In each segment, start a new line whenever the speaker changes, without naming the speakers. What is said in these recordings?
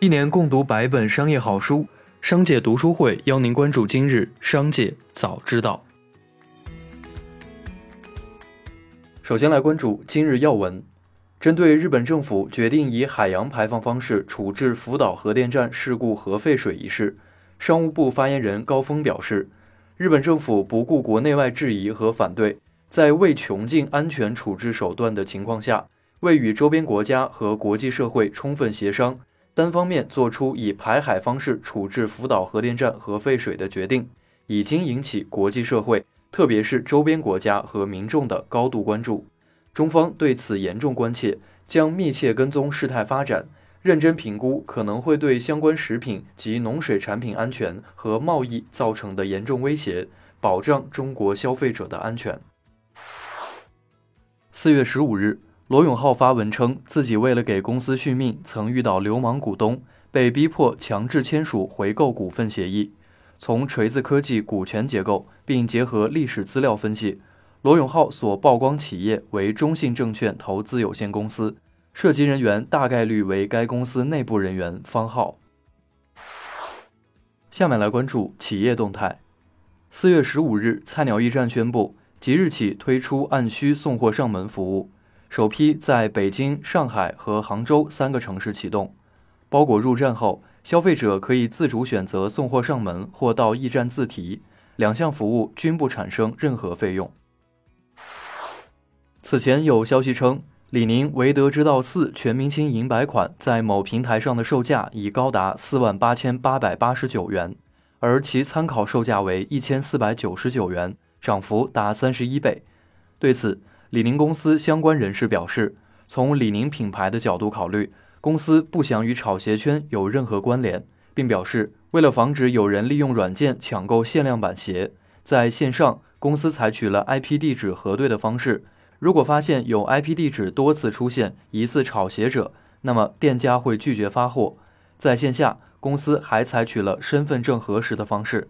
一年共读百本商业好书，商界读书会邀您关注今日商界早知道。首先来关注今日要闻，针对日本政府决定以海洋排放方式处置福岛核电站事故核废水一事，商务部发言人高峰表示，日本政府不顾国内外质疑和反对，在未穷尽安全处置手段的情况下，未与周边国家和国际社会充分协商。单方面做出以排海方式处置福岛核电站核废水的决定，已经引起国际社会，特别是周边国家和民众的高度关注。中方对此严重关切，将密切跟踪事态发展，认真评估可能会对相关食品及农水产品安全和贸易造成的严重威胁，保障中国消费者的安全。四月十五日。罗永浩发文称，自己为了给公司续命，曾遇到流氓股东，被逼迫强制签署回购股份协议。从锤子科技股权结构，并结合历史资料分析，罗永浩所曝光企业为中信证券投资有限公司，涉及人员大概率为该公司内部人员方浩。下面来关注企业动态。四月十五日，菜鸟驿站宣布，即日起推出按需送货上门服务。首批在北京、上海和杭州三个城市启动。包裹入站后，消费者可以自主选择送货上门或到驿站自提，两项服务均不产生任何费用。此前有消息称，李宁韦德之道四全明星银白款在某平台上的售价已高达四万八千八百八十九元，而其参考售价为一千四百九十九元，涨幅达三十一倍。对此，李宁公司相关人士表示，从李宁品牌的角度考虑，公司不想与炒鞋圈有任何关联，并表示，为了防止有人利用软件抢购限量版鞋，在线上公司采取了 IP 地址核对的方式。如果发现有 IP 地址多次出现疑似炒鞋者，那么店家会拒绝发货。在线下，公司还采取了身份证核实的方式。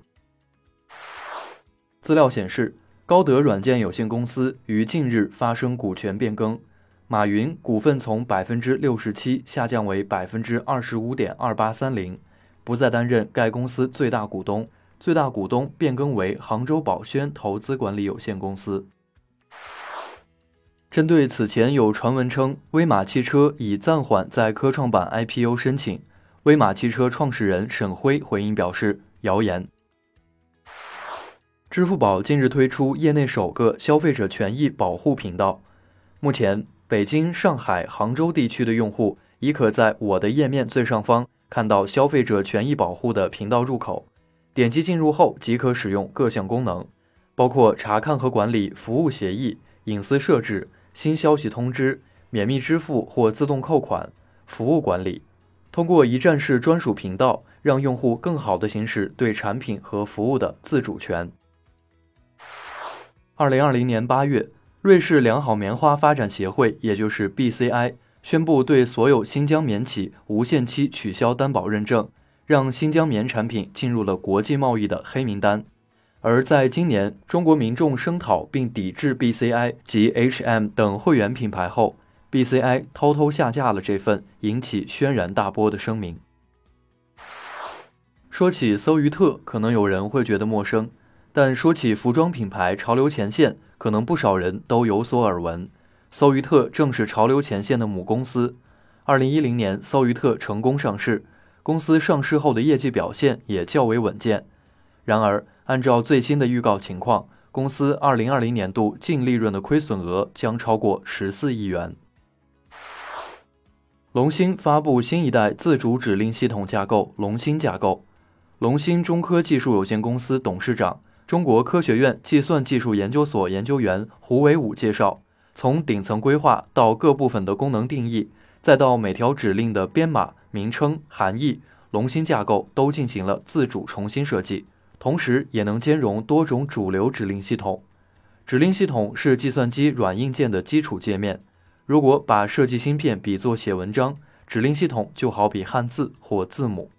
资料显示。高德软件有限公司于近日发生股权变更，马云股份从百分之六十七下降为百分之二十五点二八三零，不再担任该公司最大股东。最大股东变更为杭州宝轩投资管理有限公司。针对此前有传闻称威马汽车已暂缓在科创板 IPO 申请，威马汽车创始人沈辉回应表示：谣言。支付宝近日推出业内首个消费者权益保护频道。目前，北京、上海、杭州地区的用户已可在我的页面最上方看到消费者权益保护的频道入口。点击进入后，即可使用各项功能，包括查看和管理服务协议、隐私设置、新消息通知、免密支付或自动扣款、服务管理。通过一站式专属频道，让用户更好地行使对产品和服务的自主权。二零二零年八月，瑞士良好棉花发展协会，也就是 BCI，宣布对所有新疆棉企无限期取消担保认证，让新疆棉产品进入了国际贸易的黑名单。而在今年，中国民众声讨并抵制 BCI 及 H&M 等会员品牌后，BCI 偷偷下架了这份引起轩然大波的声明。说起搜鱼特，可能有人会觉得陌生。但说起服装品牌潮流前线，可能不少人都有所耳闻。搜鱼特正是潮流前线的母公司。二零一零年，搜鱼特成功上市，公司上市后的业绩表现也较为稳健。然而，按照最新的预告情况，公司二零二零年度净利润的亏损额将超过十四亿元。龙芯发布新一代自主指令系统架构——龙芯架构。龙芯中科技术有限公司董事长。中国科学院计算技术研究所研究员胡伟武介绍，从顶层规划到各部分的功能定义，再到每条指令的编码、名称、含义，龙芯架构都进行了自主重新设计，同时也能兼容多种主流指令系统。指令系统是计算机软硬件的基础界面。如果把设计芯片比作写文章，指令系统就好比汉字或字母。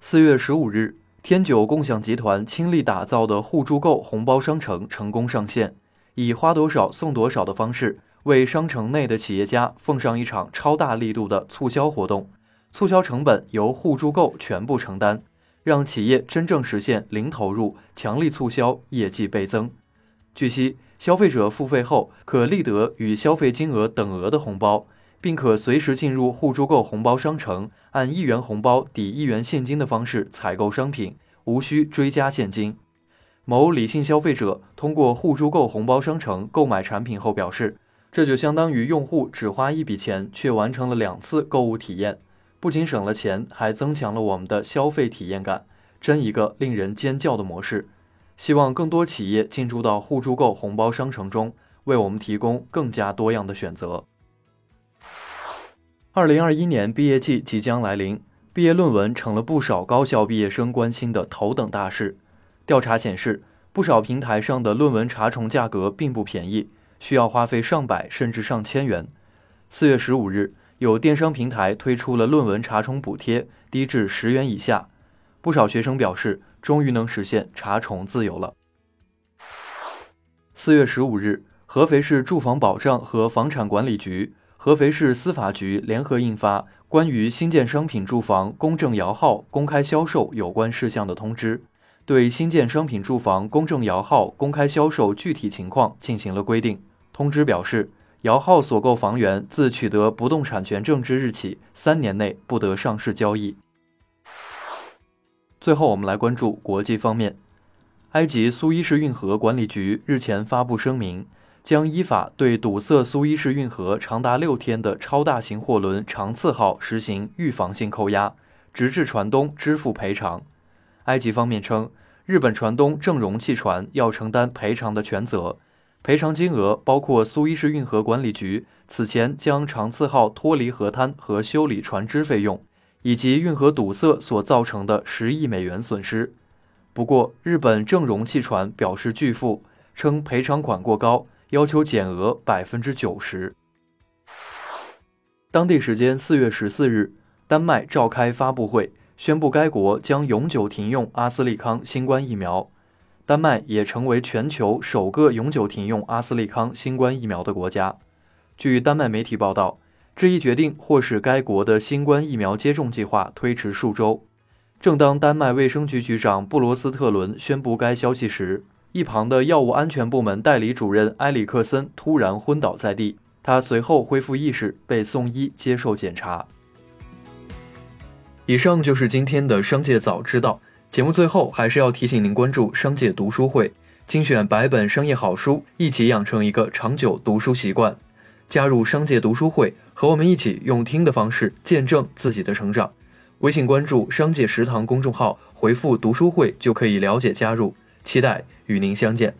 四月十五日。天九共享集团倾力打造的互助购红包商城成功上线，以花多少送多少的方式，为商城内的企业家奉上一场超大力度的促销活动，促销成本由互助购全部承担，让企业真正实现零投入、强力促销、业绩倍增。据悉，消费者付费后可立得与消费金额等额的红包，并可随时进入互助购红包商城，按一元红包抵一元现金的方式采购商品，无需追加现金。某理性消费者通过互助购红包商城购买产品后表示，这就相当于用户只花一笔钱，却完成了两次购物体验，不仅省了钱，还增强了我们的消费体验感，真一个令人尖叫的模式。希望更多企业进驻到互助购红包商城中，为我们提供更加多样的选择。二零二一年毕业季即将来临，毕业论文成了不少高校毕业生关心的头等大事。调查显示，不少平台上的论文查重价格并不便宜，需要花费上百甚至上千元。四月十五日，有电商平台推出了论文查重补贴，低至十元以下。不少学生表示。终于能实现查重自由了。四月十五日，合肥市住房保障和房产管理局、合肥市司法局联合印发《关于新建商品住房公证摇号公开销售有关事项的通知》，对新建商品住房公证摇号公开销售具体情况进行了规定。通知表示，摇号所购房源自取得不动产权证之日起三年内不得上市交易。最后，我们来关注国际方面。埃及苏伊士运河管理局日前发布声明，将依法对堵塞苏伊士运河长达六天的超大型货轮“长次号”实行预防性扣押，直至船东支付赔偿。埃及方面称，日本船东正荣汽船要承担赔偿的全责，赔偿金额包括苏伊士运河管理局此前将“长次号”脱离河滩和修理船只费用。以及运河堵塞所造成的十亿美元损失。不过，日本正荣汽船表示拒付，称赔偿款过高，要求减额百分之九十。当地时间四月十四日，丹麦召开发布会，宣布该国将永久停用阿斯利康新冠疫苗。丹麦也成为全球首个永久停用阿斯利康新冠疫苗的国家。据丹麦媒体报道。这一决定或使该国的新冠疫苗接种计划推迟数周。正当丹麦卫生局局长布罗斯特伦宣布该消息时，一旁的药物安全部门代理主任埃里克森突然昏倒在地，他随后恢复意识，被送医接受检查。以上就是今天的商界早知道节目。最后还是要提醒您关注商界读书会，精选百本商业好书，一起养成一个长久读书习惯。加入商界读书会，和我们一起用听的方式见证自己的成长。微信关注“商界食堂”公众号，回复“读书会”就可以了解加入。期待与您相见。